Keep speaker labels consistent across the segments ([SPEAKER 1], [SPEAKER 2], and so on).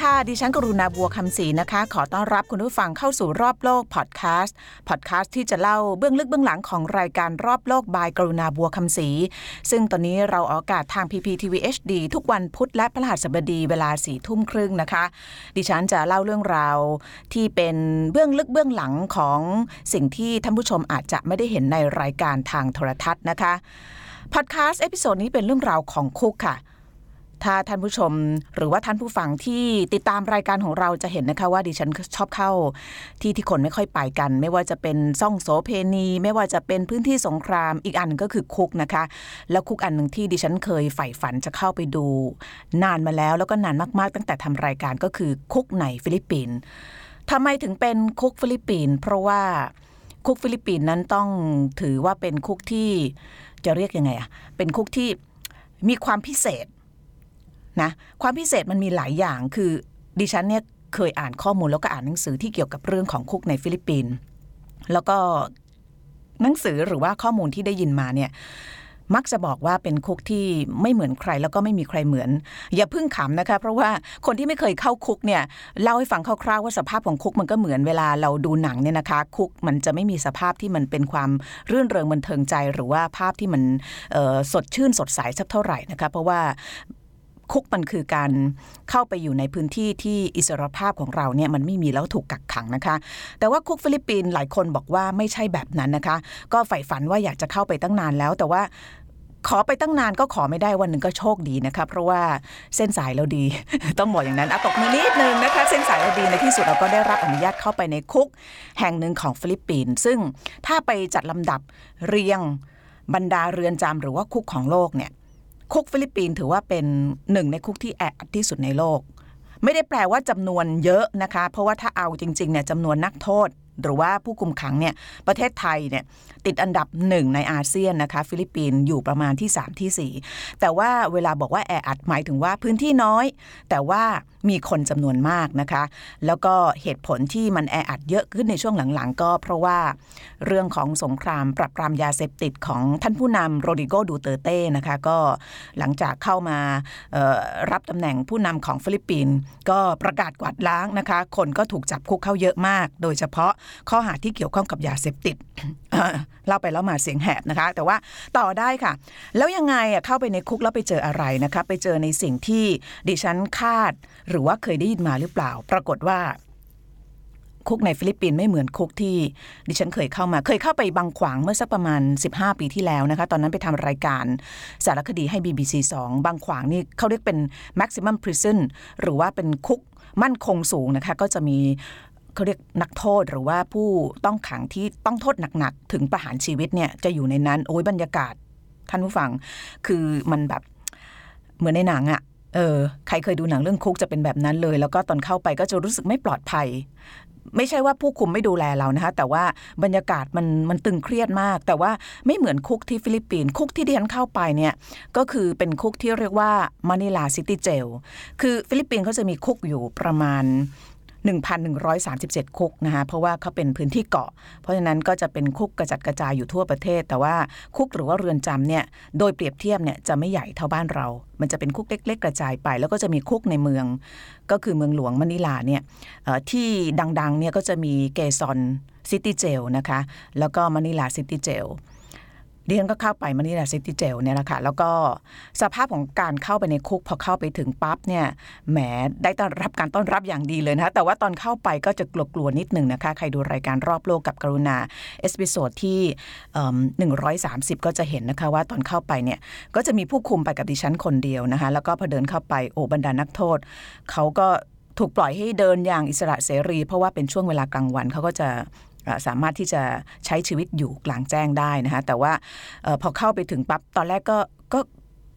[SPEAKER 1] ค่ะ ดิฉันกรุณาบัวคำศรีนะคะ ขอต้อนรับคุณผู้ฟังเข้าสู่รอบโลกพอดแคสต์ พอดแคสต์ที่จะเล่าเบื้องลึกเบื้องหลังของรายการรอบโลก by กรุณาบัวคำศรี ซึ่งตอนนี้เราออกอากาศทาง PPTV HD ทุกวันพุธและพฤหัสบดีเวลาสี่ทุ่มครึ่งนะคะ ดิฉันจะเล่าเรื่องราวที่เป็นเบื้องลึกเบื้องหลังของสิ่งที่ท่านผู้ชมอาจจะไม่ได้เห็นในรายการทางโทรทัศน์นะคะ พอดแคสต์ episode นี้เป็นเรื่องราวของคุกค่ะ ถ้าท่านผู้ชม หรือว่าท่านผู้ฟังที่ติดตามรายการของเราจะเห็นนะคะว่าดิฉันชอบเข้าที่ที่คนไม่ค่อยไปกัน ไม่ว่าจะเป็นซ่องโสเพณี ไม่ว่าจะเป็นพื้นที่สงครามอีกอันหนึ่งก็คือคุกนะคะ แล้วคุกอันหนึ่งที่ดิฉันเคยใฝ่ฝันจะเข้าไปดู นานมาแล้วแล้วก็นานมากๆ ตั้งแต่ทำรายการก็คือคุกในฟิลิปปินส์ทำไมถึงเป็นคุกฟิลิปปินส์เพราะว่าคุกฟิลิปปินส์นั้นต้องถือว่าเป็นคุกที่จะเรียกยังไงอะเป็นคุกที่มีความพิเศษ นะความพิเศษมันมีหลายอย่างคือดิฉันเนี่ยเคยอ่านข้อมูลแล้วก็อ่านหนังสือที่เกี่ยวกับเรื่องของคุกในฟิลิปปินส์แล้วก็หนังสือหรือว่าข้อมูลที่ได้ยินมาเนี่ยมักจะบอกว่าเป็นคุกที่ไม่เหมือนใครแล้วก็ไม่มีใครเหมือน อย่าพิ่งขำนะคะ เพราะว่าคนที่ไม่เคยเข้าคุกเนี่ยเล่าให้ฟังคร่าวๆว่าสภาพของคุกมันก็เหมือนเวลาเราดูหนังเนี่ยนะคะ คุกมันจะไม่มีสภาพที่มันเป็นความรื่นเริงบันเทิงใจ หรือว่าภาพที่มันสดชื่นสดใสสักเท่าไหร่นะคะเพราะว่า คุกมันคือการเข้าไปอยู่ในพื้นที่ที่อิสรภาพของเราเนี่ยมันไม่มีแล้วถูกกักขังนะคะ แต่ว่าคุกฟิลิปปินส์หลายคนบอกว่าไม่ใช่แบบนั้นนะคะ ก็ใฝ่ฝันว่าอยากจะเข้าไปตั้งนานแล้ว แต่ว่าขอไปตั้งนานก็ขอไม่ได้วันหนึ่งก็โชคดีนะคะเพราะว่าเส้นสายเราดี ต้องบอกอย่างนั้นอะตกมือนิดนึงนะคะ เส้นสายเราดีในที่สุดเราก็ได้รับอนุญาตเข้าไปในคุกแห่งหนึ่งของฟิลิปปินส์ซึ่งถ้าไปจัดลำดับเรียงบรรดาเรือนจำหรือว่าคุกของโลกเนี่ย คุกฟิลิปปินส์ถือว่าเป็นหนึ่งในคุกที่แออัดที่สุดในโลก ไม่ได้แปลว่าจำนวนเยอะนะคะ เพราะว่าถ้าเอาจริงๆเนี่ยจำนวนนักโทษ หรือว่าผู้คุมขังเนี่ยประเทศไทยเนี่ยติดอันดับหนึ่งในอาเซียนนะคะ ฟิลิปปินส์อยู่ประมาณที่ 3 ที่ 4 แต่ว่าเวลาบอกว่าแออัดหมายถึงว่าพื้นที่น้อย แต่ว่ามีคนจำนวนมากนะคะ แล้วก็เหตุผลที่มันแออัดเยอะขึ้นในช่วงหลังๆ ก็เพราะว่าเรื่องของสงครามปรับปรามยาเสพติดของท่านผู้นำโรดิโกดูเตเต้นะคะก็หลังจากเข้ามารับตำแหน่งผู้นำของฟิลิปปินส์ก็ประกาศกวาดล้างนะคะ คนก็ถูกจับคุกเข้าเยอะมาก โดยเฉพาะข้อหาที่เกี่ยวข้องกับยาเสพติดเล่าไปแล้วมาเสียงแหบนะคะ แต่ว่าต่อได้ค่ะ แล้วยังไงอะเข้าไปในคุกแล้วไปเจออะไรนะคะ ไปเจอในสิ่งที่ดิฉันคาด หรือว่าเคยได้ยินมาหรือเปล่า ปรากฏว่าคุกในฟิลิปปินส์ไม่เหมือนคุกที่ดิฉันเคยเข้ามา เคยเข้าไปบางขวางเมื่อสักประมาณ 15 ปีที่แล้วนะคะ ตอนนั้นไปทำรายการสารคดีให้ BBC 2 บางขวางนี่เขาเรียกเป็น maximum prison หรือว่าเป็นคุกมั่นคงสูงนะคะ ก็จะมี เขาเรียกนักโทษหรือว่าผู้ต้องขังที่ต้องโทษหนักๆ ถึงประหารชีวิตเนี่ยจะอยู่ในนั้น โอ้ยบรรยากาศ ท่านผู้ฟังคือมันแบบเหมือนในหนังอะเออใครเคยดูหนังเรื่องคุกจะเป็นแบบนั้นเลย แล้วก็ตอนเข้าไปก็จะรู้สึกไม่ปลอดภัย ไม่ใช่ว่าผู้คุมไม่ดูแลเรานะคะแต่ว่าบรรยากาศมันมันตึงเครียดมาก แต่ว่าไม่เหมือนคุกที่ฟิลิปปินส์คุกที่ดิฉันเข้าไปเนี่ยก็คือเป็นคุกที่เรียกว่ามะนิลา City Jail คือฟิลิปปินส์เขาจะมีคุกอยู่ประมาณ 1,137 คุกนะคะเพราะว่าเขาเป็นพื้นที่เกาะ เพราะฉะนั้นก็จะเป็นคุกกระจัดกระจายอยู่ทั่วประเทศ แต่ว่าคุกหรือว่าเรือนจำเนี่ยโดยเปรียบเทียบเนี่ยจะไม่ใหญ่เท่าบ้านเรา มันจะเป็นคุกเล็ก ๆ กระจายไป แล้วก็จะมีคุกในเมือง ก็คือเมืองหลวงมะนิลาเนี่ยที่ดังๆเนี่ยก็จะมีเกซอน City Jail นะคะแล้วก็มะนิลา City Jail ดิฉันก็เข้าไปมะนิลา City Jail เนี่ยแหละค่ะแล้วก็สภาพของการเข้าไปในคุกพอเข้าไปถึงปั๊บเนี่ยแหมได้ต้อนรับการต้อนรับอย่างดีเลยนะคะแต่ว่าตอนเข้าไปก็จะกลัวๆนิดหนึ่งนะคะ ใครดูรายการรอบโลกกับกรุณา episode ที่หนึ่งร้อยสามสิบก็จะเห็นนะคะว่าตอนเข้าไปเนี่ยก็จะมีผู้คุมไปกับดิฉันคนเดียวนะคะแล้วก็พอเดินเข้าไปโอ้บรรดานักโทษเขาก็ถูกปล่อยให้เดินอย่างอิสระเสรี เพราะว่าเป็นช่วงเวลากลางวันเขาก็จะ สามารถที่จะใช้ชีวิตอยู่กลางแจ้งได้นะคะแต่ว่าเออพอเข้าไปถึงปั๊บตอนแรกก็ก็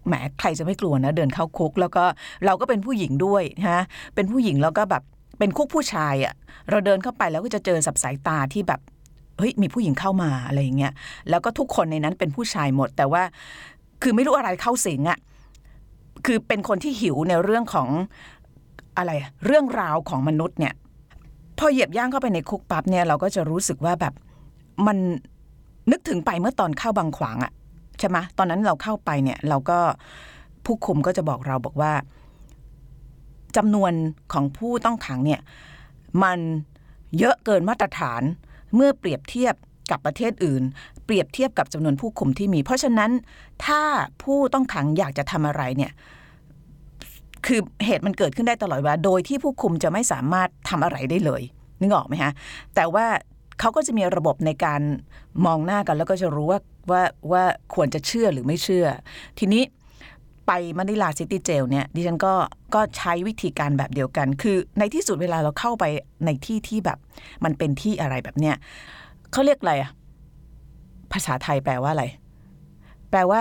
[SPEAKER 1] แหมใครจะไม่กลัวนะเดินเข้าคุก แล้วก็เราก็เป็นผู้หญิงด้วยนะฮะเป็นผู้หญิงแล้วก็แบบเป็นคุกผู้ชายอะ่ะเราเดินเข้าไปแล้วก็จะเจอสับสายตาที่แบบเฮ้ยมีผู้หญิงเข้ามาอะไรอย่างเงี้ยแล้วก็ทุกคนในนั้นเป็นผู้ชายหมด แต่ว่าคือไม่รู้อะไรเข้าสิงอะ่ะคือเป็นคนที่หิวในเรื่องของอะไรเรื่องราวของมนุษย์เนี่ย พอเหยียบย่างเข้าไปในคุกปั๊บเนี่ยเราก็จะรู้สึกว่าแบบมันนึกถึงไปเมื่อตอนเข้าบางขวางอะใช่ไหมตอนนั้นเราเข้าไปเนี่ยเราก็ผู้คุมก็จะบอกเราบอกว่าจำนวนของผู้ต้องขังเนี่ยมันเยอะเกินมาตรฐานเมื่อเปรียบเทียบกับประเทศอื่น เปรียบเทียบกับจำนวนผู้คุมที่มี เพราะฉะนั้นถ้าผู้ต้องขังอยากจะทำอะไรเนี่ย คือเหตุมันเกิดขึ้นได้ตลอดเวลาโดยที่ผู้คุมจะไม่สามารถทำอะไรได้เลย นึกออกไหมฮะ แต่ว่าเขาก็จะมีระบบในการมองหน้ากันแล้วก็จะรู้ว่าว่าว่าควรจะเชื่อหรือไม่เชื่อ ทีนี้ไปมะนิลาซิตี้เจลเนี่ยดิฉันก็ก็ใช้วิธีการแบบเดียวกัน คือในที่สุดเวลาเราเข้าไปในที่ที่แบบ มันเป็นที่อะไรแบบเนี้ยเขาเรียกอะไรอะภาษาไทยแปลว่าอะไร แปลว่า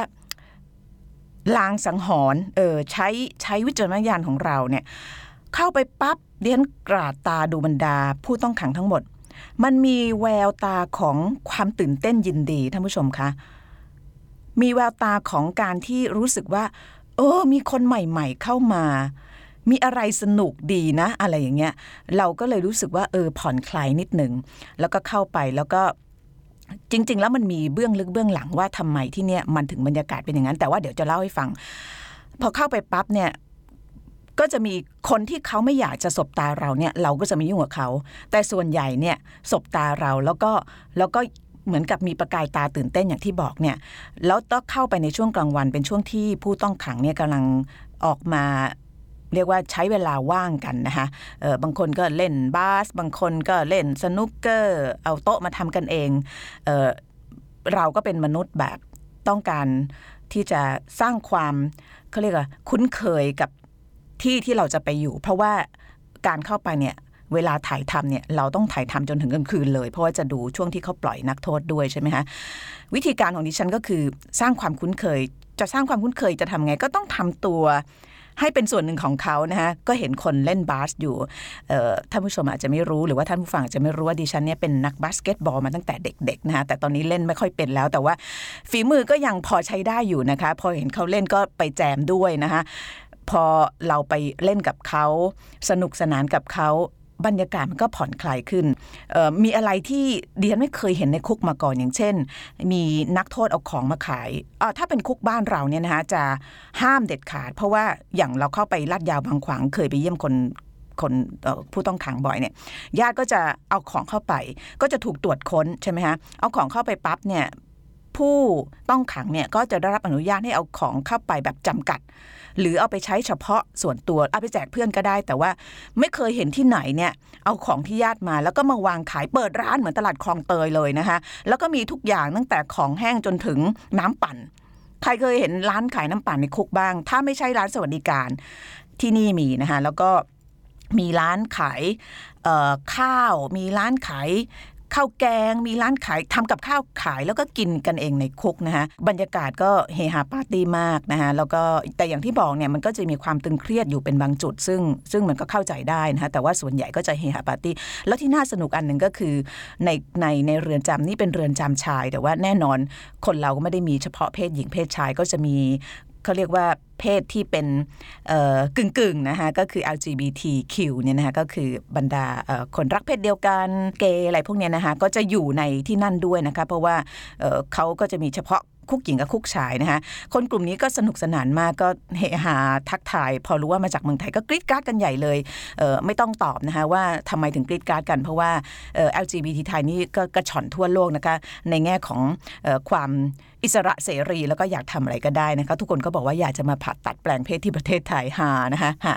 [SPEAKER 1] ลางสังหรณ์เออใช้ใช้วิจารณญาณของเราเนี่ยเข้าไปปั๊บเดียนกราดตาดูบรรดา ผู้ต้องขังทั้งหมด มันมีแววตาของความตื่นเต้นยินดีท่านผู้ชมคะมีแววตาของการที่รู้สึกว่า เออ มีคนใหม่ ๆ เข้ามา มีอะไรสนุกดีนะ อะไรอย่างเงี้ย เราก็เลยรู้สึกว่าเออผ่อนคลายนิดหนึ่งแล้วก็เข้าไปแล้วก็ จริง ๆ แล้วมันมีเบื้องลึกเบื้องหลังว่าทำไมที่เนี่ยมันถึงบรรยากาศเป็นอย่างนั้น แต่ว่าเดี๋ยวจะเล่าให้ฟัง พอเข้าไปปั๊บเนี่ยก็จะมีคนที่เขาไม่อยากจะสบตาเราเนี่ย เราก็จะไม่ยุ่งกับเขา แต่ส่วนใหญ่เนี่ยสบตาเราแล้วก็แล้วก็เหมือนกับมีประกายตาตื่นเต้นอย่างที่บอกเนี่ย แล้วต้องเข้าไปในช่วงกลางวันเป็นช่วงที่ผู้ต้องขังเนี่ยกำลังออกมา เรียกว่าใช้เวลาว่างกันนะคะออบางคนก็เล่นบาส บางคนก็เล่นสนุกเกอร์ เอาโต๊ะมาทำกันเองเออเราก็เป็นมนุษย์แบบต้องการที่จะสร้างความเขาเรียกว่าคุ้นเคยกับที่ที่เราจะไปอยู่ เพราะว่าการเข้าไปเนี่ยเวลาถ่ายทำเนี่ยเราต้องถ่ายทำจนถึงกลางคืนเลย เพราะว่าจะดูช่วงที่เขาปล่อยนักโทษด้วยใช่ไหมคะวิธีการของดิฉันก็คือสร้างความคุ้นเคย จะสร้างความคุ้นเคยจะทำไงก็ต้องทำตัว ให้เป็นส่วนหนึ่งของเขานะคะก็เห็นคนเล่นบาสอยู่ท่านผู้ชมอาจจะไม่รู้หรือว่าท่านผู้ฟังอาจจะไม่รู้ว่าดิฉันเนี่ยเป็นนักบาสเกตบอลมาตั้งแต่เด็กๆนะคะแต่ตอนนี้เล่นไม่ค่อยเป็นแล้วแต่ว่าฝีมือก็ยังพอใช้ได้อยู่นะคะ พอเห็นเขาเล่นก็ไปแจมด้วยนะคะพอเราไปเล่นกับเขาสนุกสนานกับเขา บรรยากาศมันก็ผ่อนคลายขึ้น มีอะไรที่เดียนไม่เคยเห็นในคุกมาก่อนอย่างเช่น มีนักโทษเอาของมาขาย ถ้าเป็นคุกบ้านเราเนี่ยนะคะจะห้ามเด็ดขาด เพราะว่าอย่างเราเข้าไปลาดยาวบางขวางเคยไปเยี่ยมคนคนผู้ต้องขังบ่อยเนี่ยญาติก็จะเอาของเข้าไป ก็จะถูกตรวจค้นใช่ไหมคะเอาของเข้าไปปั๊บเนี่ย ผู้ต้องขังเนี่ยก็จะได้รับอนุญาตให้เอาของเข้าไปแบบจำกัด หรือเอาไปใช้เฉพาะส่วนตัวเอาไปแจกเพื่อนก็ได้ แต่ว่าไม่เคยเห็นที่ไหนเนี่ยเอาของที่ญาติมา แล้วก็มาวางขายเปิดร้านเหมือนตลาดคลองเตยเลยนะคะ แล้วก็มีทุกอย่างตั้งแต่ของแห้งจนถึงน้ำปั่น ใครเคยเห็นร้านขายน้ำปั่นในคุกบ้าง ถ้าไม่ใช่ร้านสวัสดิการที่นี่มีนะคะแล้วก็มีร้านขายข้าว มีร้านขาย ข้าวแกงมีร้านขายทำกับข้าวขายแล้วก็กินกันเองในคุกนะคะบรรยากาศก็เฮฮาปาร์ตี้มากนะคะแล้วก็แต่อย่างที่บอกเนี่ยมันก็จะมีความตึงเครียดอยู่เป็นบางจุด ซึ่งซึ่งมันก็เข้าใจได้นะคะแต่ว่าส่วนใหญ่ก็จะเฮฮาปาร์ตี้แล้วที่น่าสนุกอันหนึ่งก็คือในในในเรือนจำนี่เป็นเรือนจำชาย แต่ว่าแน่นอนคนเราก็ไม่ได้มีเฉพาะเพศหญิงเพศชายก็จะมี เขาเรียกว่าเพศที่เป็นกึ่งกึ่งนะคะก็คือ LGBTQ เนี่ยนะคะก็คือบรรดาคนรักเพศเดียวกันเกย์อะไรพวกเนี้ยนะคะก็จะอยู่ในที่นั่นด้วยนะคะเพราะว่าเขาก็จะมีเฉพาะคุกหญิงกับคุกชายนะคะ คนกลุ่มนี้ก็สนุกสนานมากก็เฮฮาทักทาย พอรู้ว่ามาจากเมืองไทยก็กรี๊ดการาดกันใหญ่เลยเไม่ต้องตอบนะคะว่าทำไมถึงกรี๊ดการาดกัน เพราะว่า LGBT ไทยนี่ก็กระชอนทั่วโลกนะคะในแง่ของความ อิสระเสรีแล้วก็อยากทำอะไรก็ได้นะคะ ทุกคนก็บอกว่าอยากจะมาผ่าตัดแปลงเพศที่ประเทศไทยหานะคะหา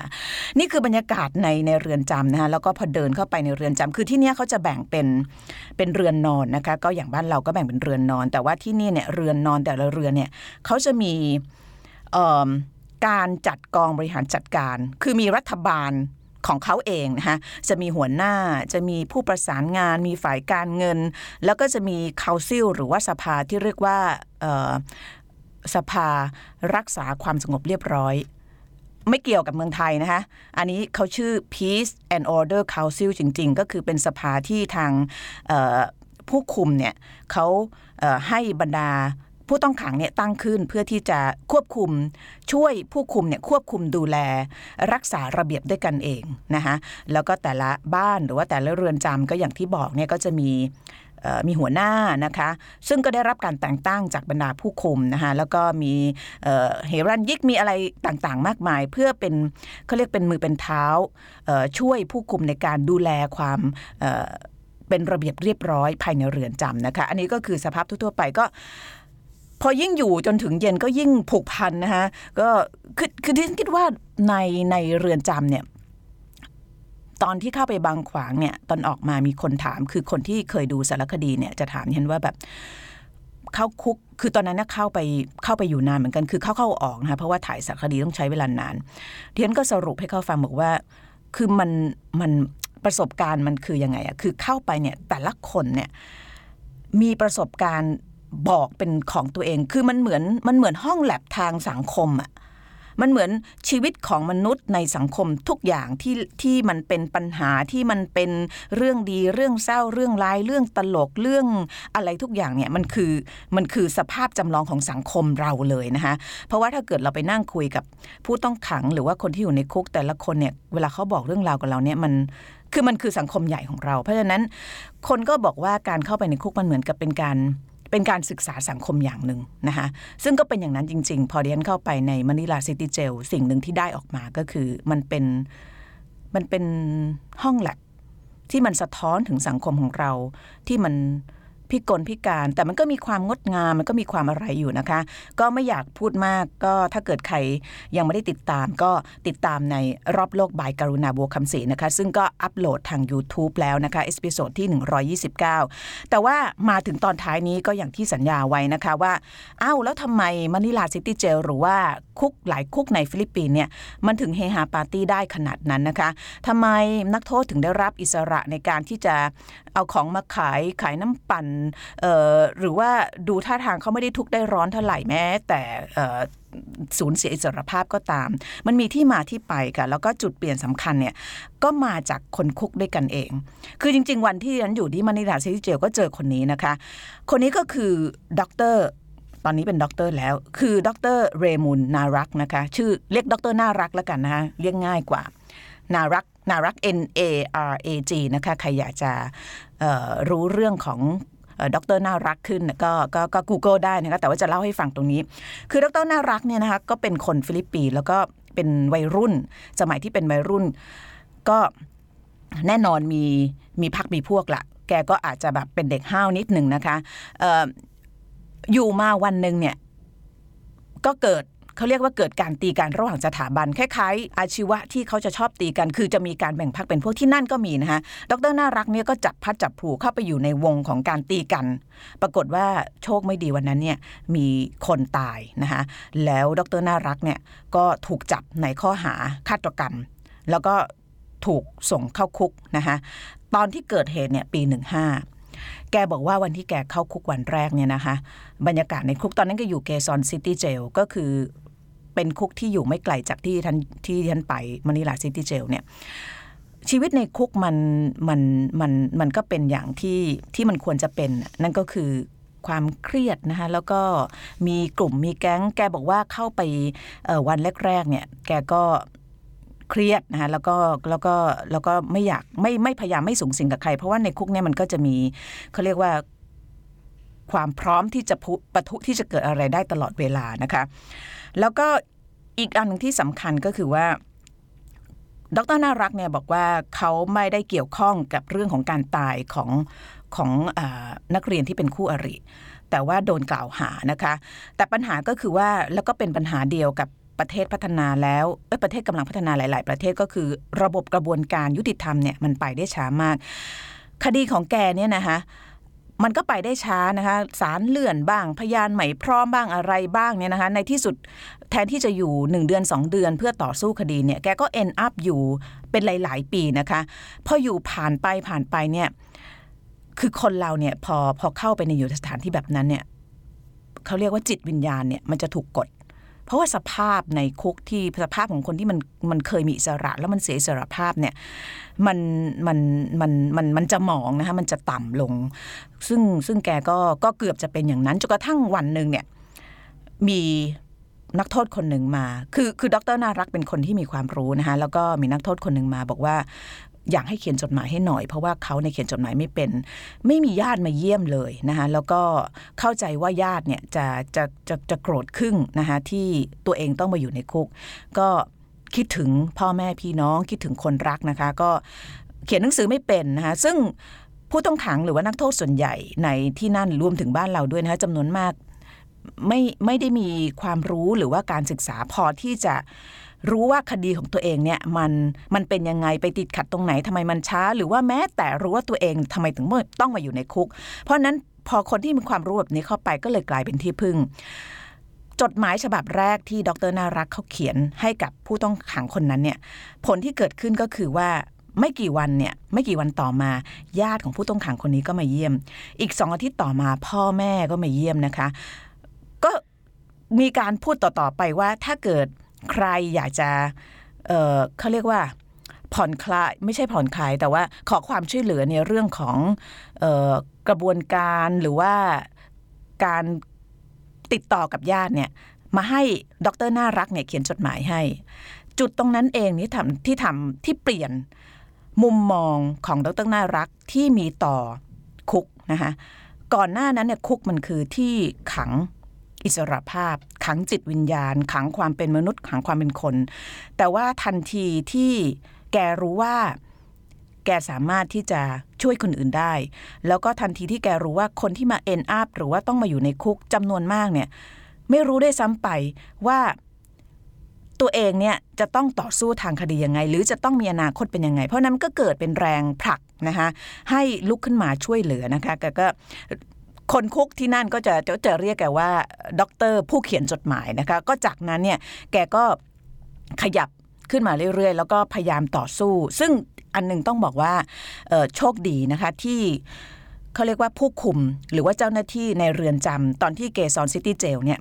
[SPEAKER 1] นี่คือบรรยากาศในในเรือนจำนะคะแล้วก็พอเดินเข้าไปในเรือนจำคือที่นี่เขาจะแบ่งเป็นเป็นเรือนนอนนะคะ ก็อย่างบ้านเราก็แบ่งเป็นเรือนนอน แต่ว่าที่นี่เนี่ยเรือนนอนแต่ละเรือนเนี่ยเขาจะมีการจัดกองบริหารจัดการ คือมีรัฐบาล ของเขาเองนะคะจะมีหัวหน้าจะมีผู้ประสานงาน มีฝ่ายการเงิน แล้วก็จะมีคาซิลหรือว่าสภาที่เรียกว่าสภารักษาความสงบเรียบร้อย ไม่เกี่ยวกับเมืองไทยนะคะ อันนี้เขาชื่อ Peace and Order Council จริง ๆ ก็คือเป็นสภาที่ทางผู้คุมเนี่ยเขาให้บรรดา ผู้ต้องขังเนี่ยตั้งขึ้นเพื่อที่จะควบคุมช่วยผู้คุมเนี่ยควบคุมดูแล รักษาระเบียบด้วยกันเองนะคะแล้วก็แต่ละบ้านหรือว่าแต่ละเรือนจำก็อย่างที่บอกเนี่ยก็จะมีมีหัวหน้านะคะ ซึ่งก็ได้รับการแต่งตั้งจากบรรดาผู้คุมนะคะแล้วก็มีเฮรันยิกมีอะไรต่างๆ มากมาย เพื่อเป็นเขาเรียกเป็นมือเป็นเท้าช่วยผู้คุมในการดูแลความเป็นระเบียบเรียบร้อยภายในเรือนจำนะคะ อันนี้ก็คือสภาพทั่วๆไปก็ พอยิ่งอยู่จนถึงเย็นก็ยิ่งผูกพันนะคะก็คือคือที่คิดว่าในในเรือนจำเนี่ยตอนที่เข้าไปบางขวางเนี่ย ตอนออกมามีคนถาม คือคนที่เคยดูสารคดีเนี่ยจะถามเห็นว่าแบบเข้าคุกคือตอนนั้นเข้าไปเข้าไปอยู่นานเหมือนกันคือเข้าเข้าออกนะคะเพราะว่าถ่ายสารคดีต้องใช้เวลานานเทียนก็สรุปให้เขาฟังบอกว่า คือมันมันประสบการณ์มันคือยังไงอะคือเข้าไปเนี่ยแต่ละคนเนี่ยมีประสบการณ์ บอกเป็นของตัวเอง คือมันเหมือนมันเหมือนห้องแลบทางสังคมอะมันเหมือนชีวิตของมนุษย์ในสังคมทุกอย่างที่ที่มันเป็นปัญหาที่มันเป็นเรื่องดีเรื่องเศร้าเรื่องร้ายเรื่องตลกเรื่องอะไรทุกอย่างเนี่ยมันคือมันคือสภาพจำลองของสังคมเราเลยนะคะเพราะว่าถ้าเกิดเราไปนั่งคุยกับผู้ต้องขังหรือว่าคนที่อยู่ในคุกแต่ละคนเนี่ยเวลาเขาบอกเรื่องราวกับเราเนี่ยมันคือมันคือสังคมใหญ่ของเรา เพราะฉะนั้นคนก็บอกว่าการเข้าไปในคุกมันเหมือนกับเป็นการ เป็นการศึกษาสังคมอย่างหนึ่งนะคะซึ่งก็เป็นอย่างนั้นจริง ๆ พอเดียนเข้าไปในมนิลาซิตี้เจลสิ่งหนึ่งที่ได้ออกมาก็คือมันเป็นมันเป็นห้องแลบที่มันสะท้อนถึงสังคมของเราที่มัน พิกลพิการ แต่มันก็มีความงดงามมันก็มีความอะไรอยู่นะคะ ก็ไม่อยากพูดมากก็ถ้าเกิดใครยังไม่ได้ติดตาม ก็ติดตามในรอบโลก by กรุณาบัวคำศรีนะคะ ซึ่งก็อัปโหลดทาง YouTube แล้วนะคะ episode ที่ 129 แต่ว่ามาถึงตอนท้ายนี้ก็อย่างที่สัญญาไว้นะคะว่าอ้าวแล้วทำไมมะนิลา City Jail หรือว่าคุกหลายคุกในฟิลิปปินเนี่ยมันถึงเฮฮาปาร์ตี้ได้ขนาดนั้นนะคะทำไมนักโทษถึงได้รับอิสระในการที่จะเอาของมาขายขายน้ำปั่นหรือว่าดูท่าทางเขาไม่ได้ทุกข์ได้ร้อนเท่าไหร่แม้ แต่สูญเสียอิสรภาพก็ตาม มันมีที่มาที่ไปค่ะ แล้วก็จุดเปลี่ยนสำคัญเนี่ย ก็มาจากคนคุกด้วยกันเอง คือจริง ๆ วันที่ฉันอยู่ที่มะนิลา City Jail ก็เจอคนนี้นะคะ คนนี้ก็คือดรตอนนี้เป็นด็อกเตอร์แล้ว คือด็อกเตอร์ Raymund Narag นะคะ ชื่อเรียกด็อกเตอร์น่ารักแล้วกันนะคะ เรียกง่ายกว่า นารัก นารัก N A R A G นะคะ ใครอยากจะรู้เรื่องของ ดรน่ารักขึ้นก็ก็ก็ Google ได้นะคะแต่ว่าจะเล่าให้ฟังตรงนี้ คือดรน่ารักเนี่ยนะคะก็เป็นคนฟิลิปปินส์แล้วก็เป็นวัยรุ่น สมัยที่เป็นวัยรุ่น ก็แน่นอนมีมีพรรคมีพวกละแกก็อาจจะแบบเป็นเด็กห้าวนิดหนึ่งนะคะอยู่มาวันหนึ่งเนี่ยก็เกิด เขาเรียกว่าเกิดการตีกันระหว่างสถาบันคล้ายๆ อาชีวะที่เขาจะชอบตีกัน คือจะมีการแบ่งพรรคเป็นพวกที่นั่นก็มีนะคะดรน่ารักเนี่ยก็จับพลัดจับผลูเข้าไปอยู่ในวงของการตีกัน ปรากฏว่าโชคไม่ดีวันนั้นเนี่ยมีคนตายนะคะแล้วดรน่ารักเนี่ยก็ถูกจับในข้อหาฆาตกรรม แล้วก็ถูกส่งเข้าคุกนะคะตอนที่เกิดเหตุเนี่ยปีหนึ่งห้าแกบอกว่าวันที่แกเข้าคุกวันแรกเนี่ยนะคะ บรรยากาศในคุกตอนนั้นก็อยู่ Quezon City Jail ก็คือ เป็นคุกที่อยู่ไม่ไกลจากที่ดิฉันที่ดิฉันไป Manila City Jail เนี่ยชีวิตในคุกมันมันมันมันก็เป็นอย่างที่ที่มันควรจะเป็น นั่นก็คือความเครียดนะคะแล้วก็มีกลุ่มมีแก๊ง แกบอกว่าเข้าไปวันแรกๆเนี่ยแกก็เครียดนะคะแล้วก็แล้วก็แล้วก็ไม่อยากไม่ไม่พยายามไม่สูงสิงกับใคร เพราะว่าในคุกเนี่ยมันก็จะมีเขาเรียกว่าความพร้อมที่จะปะทุที่จะเกิดอะไรได้ตลอดเวลานะคะ แล้วก็อีกอันนึงที่สำคัญก็คือว่าดรน่ารักเนี่ยบอกว่าเขาไม่ได้เกี่ยวข้องกับเรื่องของการตายของของอนักเรียนที่เป็นคู่อริ แต่ว่าโดนกล่าวหานะคะ แต่ปัญหาก็คือว่าแล้วก็เป็นปัญหาเดียวกับประเทศพัฒนาแล้วเออประเทศกำลังพัฒนาหลาย ๆ ประเทศก็คือ ระบบกระบวนการยุติธรรมเนี่ยมันไปได้ช้ามาก คดีของแกเนี่ยนะคะ มันก็ไปได้ช้านะคะสารเลื่อนบ้าง พยานใหม่พร้อมบ้างอะไรบ้างเนี่ยนะคะในที่สุดแทนที่จะอยู่ 1 เดือน 2 เดือนเพื่อต่อสู้คดีเนี่ยแกก็เอ็นอัพอยู่เป็นหลาย ๆ ปีนะคะพออยู่ผ่านไปผ่านไปเนี่ยคือคนเราเนี่ยพอพอเข้าไปในอยู่สถานที่แบบนั้นเนี่ยเขาเรียกว่าจิตวิญญาณเนี่ยมันจะถูกกด เพราะว่าสภาพในคุกที่สภาพของคนที่มันมันเคยมีอิสระแล้วมันเสียอิสระภาพเนี่ยมันมันมันมันมันจะหมองนะคะมันจะต่ำลง ซึ่งซึ่งแกก็ก็เกือบจะเป็นอย่างนั้นจนกระทั่งวันหนึ่งเนี่ยมีนักโทษคนหนึ่งมา คือคือดรน่ารักเป็นคนที่มีความรู้นะคะแล้วก็มีนักโทษคนหนึ่งมา บอกว่า อยากให้เขียนจดหมายให้หน่อย เพราะว่าเขาในเขียนจดหมายไม่เป็น ไม่มีญาติมาเยี่ยมเลยนะคะแล้วก็เข้าใจว่าญาติเนี่ยจะจะจะจะโกรธครึ่งนะคะที่ตัวเองต้องมาอยู่ในคุก ก็คิดถึงพ่อแม่พี่น้องคิดถึงคนรักนะคะ ก็เขียนหนังสือไม่เป็นนะคะซึ่งผู้ต้องขังหรือว่านักโทษส่วนใหญ่ในที่นั่นรวมถึงบ้านเราด้วยนะคะจำนวนมากไม่ไม่ได้มีความรู้หรือว่าการศึกษาพอที่จะ รู้ว่าคดีของตัวเองเนี่ยมันมันเป็นยังไงไปติดขัดตรงไหนทำไมมันช้า หรือว่าแม้แต่รู้ว่าตัวเองทำไมถึงต้องมาอยู่ในคุก เพราะนั้นพอคนที่มีความรู้แบบนี้เข้าไปก็เลยกลายเป็นที่พึ่ง จดหมายฉบับแรกที่ดรนารักเขาเขียนให้กับผู้ต้องขังคนนั้นเนี่ยผลที่เกิดขึ้นก็คือว่าไม่กี่วันเนี่ยไม่กี่วันต่อมา ญาติของผู้ต้องขังคนนี้ก็มาเยี่ยม อีกสองอาทิตย์ต่อมาพ่อแม่ก็มาเยี่ยมนะคะ ก็มีการพูดต่อๆไปว่าถ้าเกิด ใครอยากจะเเขาเรียกว่าผ่อนคลายไม่ใช่ผ่อนคลายแต่ว่าขอความช่วยเหลือในเรื่องของออกระบวนการหรือว่าการติดต่อกับญาติเนี่ยมาให้ดรน่ารักเนี่ยเขียนจดหมายให้ จุดตรงนั้นเองนี่ทำที่ทำที่เปลี่ยนมุมมองของดรน่ารักที่มีต่อคุกนะคะก่อนหน้านั้นเนี่ยคุกมันคือที่ขัง อิสรภาพ ขังจิตวิญญาณ ขังความเป็นมนุษย์ ขังความเป็นคน แต่ว่าทันทีที่แกรู้ว่าแกสามารถที่จะช่วยคนอื่นได้ แล้วก็ทันทีที่แกรู้ว่าคนที่มาเอ็นอัพหรือว่าต้องมาอยู่ในคุกจำนวนมากเนี่ยไม่รู้ได้ซ้ำไปว่าตัวเองเนี่ยจะต้องต่อสู้ทางคดียังไง หรือจะต้องมีอนาคตเป็นยังไง เพราะนั้นก็เกิดเป็นแรงผลักนะคะให้ลุกขึ้นมาช่วยเหลือนะคะแกก็ คนคุกที่นั่นก็จะจะจะเรียกแกว่าด็อกเตอร์ผู้เขียนจดหมายนะคะ ก็จากนั้นเนี่ยแกก็ขยับขึ้นมาเรื่อยๆ แล้วก็พยายามต่อสู้ ซึ่งอันหนึ่งต้องบอกว่าโชคดีนะคะที่เขาเรียกว่าผู้คุมหรือว่าเจ้าหน้าที่ในเรือนจำตอนที่ Quezon City Jail เนี่ย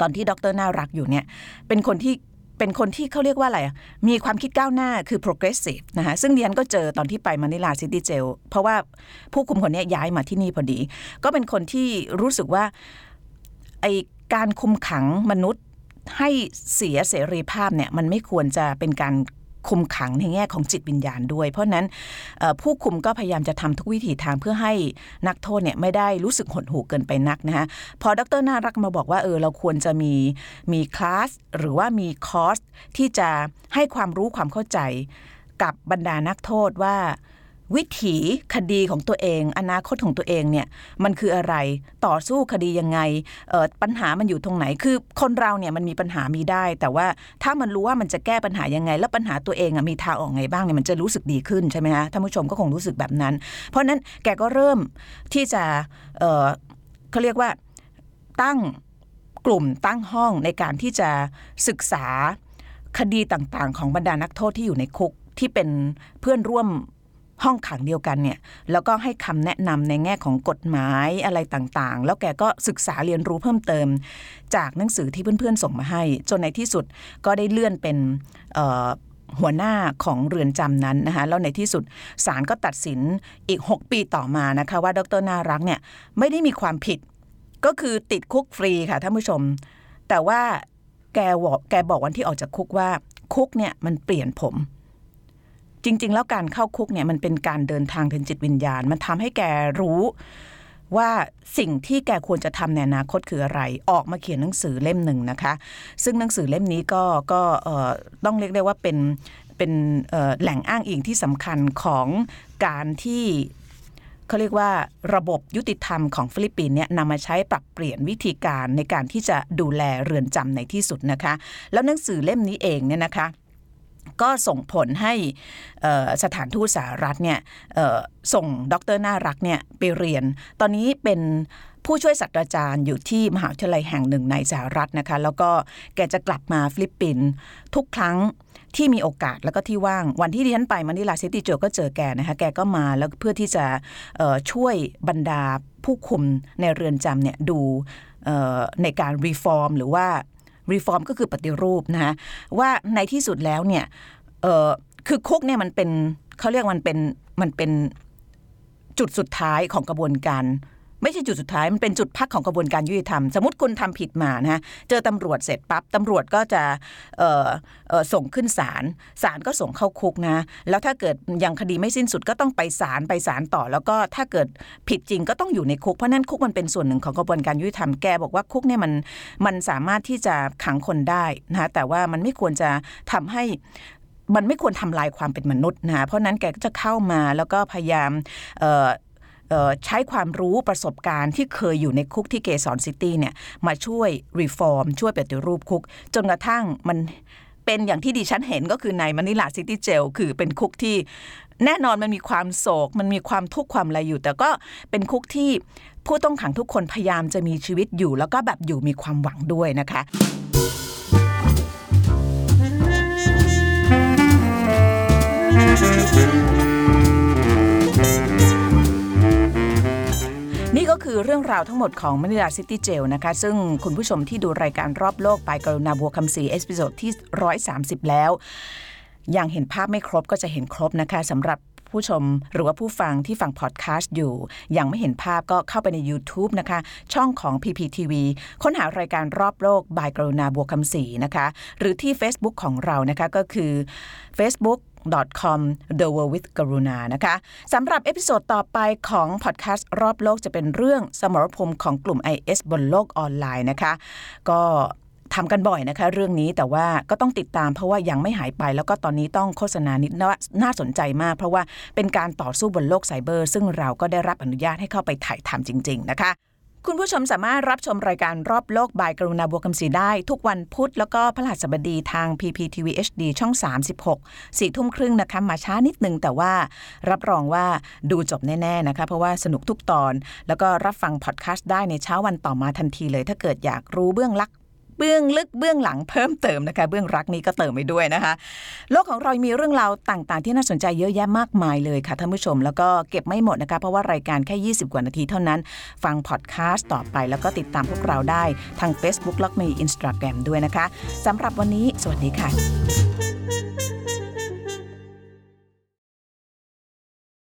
[SPEAKER 1] ตอนที่ดรน่ารักอยู่เนี่ยเป็นคนที่ เป็นคนที่เขาเรียกว่าอะไร มีความคิดก้าวหน้าคือ progressive นะคะซึ่งดิฉันก็เจอตอนที่ไป Manila City Jail เพราะว่าผู้คุมคนนี้ย้ายมาที่นี่พอดี ก็เป็นคนที่รู้สึกว่าไอการคุมขังมนุษย์ให้เสียเสรีภาพเนี่ยมันไม่ควรจะเป็นการ คุมขังในแง่ของจิตวิญญาณด้วย เพราะนั้นผู้คุมก็พยายามจะทำทุกวิถีทางเพื่อให้นักโทษเนี่ยไม่ได้รู้สึกหดหู่เกินไปนักนะคะพอดรน่ารักมาบอกว่าเออเราควรจะมีมีคลาสหรือว่ามีคอร์สที่จะให้ความรู้ความเข้าใจกับบรรดานักโทษว่า วิถีคดีของตัวเอง อนาคตของตัวเองเนี่ยมันคืออะไรต่อสู้คดียังไงปัญหามันอยู่ตรงไหนคือคนเราเนี่ยมันมีปัญหามีได้ แต่ว่าถ้ามันรู้ว่ามันจะแก้ปัญหายังไง แล้วปัญหาตัวเองมีทางออกไงบ้างเนี่ยมันจะรู้สึกดีขึ้นใช่ไหมฮะท่านผู้ชมก็คงรู้สึกแบบนั้น เพราะนั้นแกก็เริ่มที่จะเเขาเรียกว่าตั้งกลุ่มตั้งห้องในการที่จะศึกษาคดีต่างๆ ของบรรดานักโทษที่อยู่ในคุกที่เป็นเพื่อนร่วม ห้องขังเดียวกันเนี่ยแล้วก็ให้คำแนะนำในแง่ของกฎหมายอะไรต่างๆ แล้วแกก็ศึกษาเรียนรู้เพิ่มเติม จากหนังสือที่เพื่อนๆส่งมาให้ จนในที่สุดก็ได้เลื่อนเป็นหัวหน้าของเรือนจำนั้นนะคะแล้วในที่สุดศาลก็ตัดสินอีก 6 ปีต่อมานะคะว่าดรนารักเนี่ยไม่ได้มีความผิด ก็คือติดคุกฟรีค่ะท่านผู้ชม แต่ว่าแกบอกแกบอกวันที่ออกจากคุกว่าคุกเนี่ยมันเปลี่ยนผม จริง ๆ แล้วการเข้าคุกเนี่ยมันเป็นการเดินทางถึงจิตวิญญาณ มันทำให้แกรู้ว่าสิ่งที่แกควรจะทำในอนาคตคืออะไร ออกมาเขียนหนังสือเล่มหนึ่งนะคะ ซึ่งหนังสือเล่มนี้ก็ก็ต้องเรียกได้ว่าเป็นเป็นแหล่งอ้างอิงที่สำคัญของการที่เขาเรียกว่าระบบยุติธรรมของฟิลิปปินส์เนี่ยนำมาใช้ปรับเปลี่ยนวิธีการในการที่จะดูแลเรือนจำในที่สุดนะคะ แล้วหนังสือเล่มนี้เองเนี่ยนะคะ ก็ส่งผลให้สถานทูตสหรัฐเนี่ยส่งดรน่ารักเนี่ยไปเรียน ตอนนี้เป็นผู้ช่วยศาสตราจารย์อยู่ที่มหาวิทยาลัยแห่งหนึ่งในสหรัฐนะคะ แล้วก็แกจะกลับมาฟิลิปปินส์ทุกครั้งที่มีโอกาสแล้วก็ที่ว่างวันที่ดิฉันไป Manila City Jail ก็เจอแกนะคะ แกก็มาแล้วเพื่อที่จะช่วยบรรดาผู้คุมในเรือนจำเนี่ยดูในการ reform หรือว่า reform ก็คือปฏิรูปนะว่าในที่สุดแล้วเนี่ยคือคุกเนี่ยมันเป็นเขาเรียกมันเป็นมันเป็นจุดสุดท้ายของกระบวนการ ไม่ใช่จุดสุดท้าย มันเป็นจุดพักของกระบวนการยุติธรรม สมมติคุณทำผิดมานะเจอตำรวจเสร็จปั๊บตำรวจก็จะส่งขึ้นศาลศาลก็ส่งเข้าคุกนะ แล้วถ้าเกิดยังคดีไม่สิ้นสุดก็ต้องไปศาลไปศาลต่อ แล้วก็ถ้าเกิดผิดจริงก็ต้องอยู่ในคุกเพราะนั้นคุกมันเป็นส่วนหนึ่งของกระบวนการยุติธรรมแกบอกว่าคุกเนี่ยมันมันสามารถที่จะขังคนได้นะแต่ว่ามันไม่ควรจะทำให้มันไม่ควรทำลายความเป็นมนุษย์นะเพราะนั้นแกก็จะเข้ามาแล้วก็พยายามใช้ความรู้ประสบการณ์ที่เคยอยู่ในคุกที่ Quezon City เนี่ยมาช่วย reform ช่วยปฏิรูปคุก จนกระทั่งมันเป็นอย่างที่ดิฉันเห็นก็คือใน Manila City Jail คือเป็นคุกที่แน่นอนมันมีความโศก มันมีความทุกข์ความอะไรอยู่ แต่ก็เป็นคุกที่ผู้ต้องขังทุกคนพยายามจะมีชีวิตอยู่ แล้วก็แบบอยู่มีความหวังด้วยนะคะ ก็คือเรื่องราวทั้งหมดของ Manila City Jail นะคะ ซึ่งคุณผู้ชมที่ดูรายการรอบโลก by กรุณาบัวคำศรี episode ที่ 130 แล้ว ยังเห็นภาพไม่ครบก็จะเห็นครบนะคะสำหรับผู้ชมหรือว่าผู้ฟังที่ฟังพอดแคสต์อยู่ ยังไม่เห็นภาพก็เข้าไปใน YouTube นะคะ ช่องของ PPTV ค้นหารายการรอบโลก by กรุณาบัวคำศรีนะคะ หรือที่ Facebook ของเรานะคะก็คือ Facebook com The World with กรุณานะคะสำหรับ episode ต่อไปของพอดแคสต์รอบโลกจะเป็นเรื่องสมรภูมิของกลุ่ม IS บนโลกออนไลน์นะคะ ก็ทำกันบ่อยนะคะ เรื่องนี้แต่ว่าก็ต้องติดตามเพราะว่ายังไม่หายไป แล้วก็ตอนนี้ต้องโฆษณานิดน่าสนใจมาก เพราะว่าเป็นการต่อสู้บนโลกไซเบอร์ ซึ่งเราก็ได้รับอนุญาตให้เข้าไปถ่ายทำจริง ๆ นะคะ คุณผู้ชมสามารถรับชมรายการรอบโลก by กรุณาบัวคำศรีได้ ทุกวันพุธแล้วก็พฤหัสบดีทาง PPTV HD ช่อง 36สี่ทุ่มครึ่งนะคะ มาช้านิดนึง แต่ว่ารับรองว่าดูจบแน่ ๆ นะคะ เพราะว่าสนุกทุกตอน แล้วก็รับฟังพอดแคสต์ได้ในเช้าวันต่อมาทันทีเลย ถ้าเกิดอยากรู้เบื้องลัก เบื้องลึกเบื้องหลังเพิ่มเติมนะคะ เบื้องรักนี้ก็เติมไปด้วยนะคะ โลกของเรามีเรื่องราวต่างๆ ที่น่าสนใจเยอะแยะมากมายเลยค่ะท่านผู้ชม แล้วก็เก็บไม่หมดนะคะ เพราะว่ารายการแค่ 20 กว่านาทีเท่านั้น ฟังพอดแคสต์ต่อไป แล้วก็ติดตามพวกเราได้ทาง Facebook และมี Instagram ด้วยนะคะสำหรับวันนี้ สวัสดีค่ะ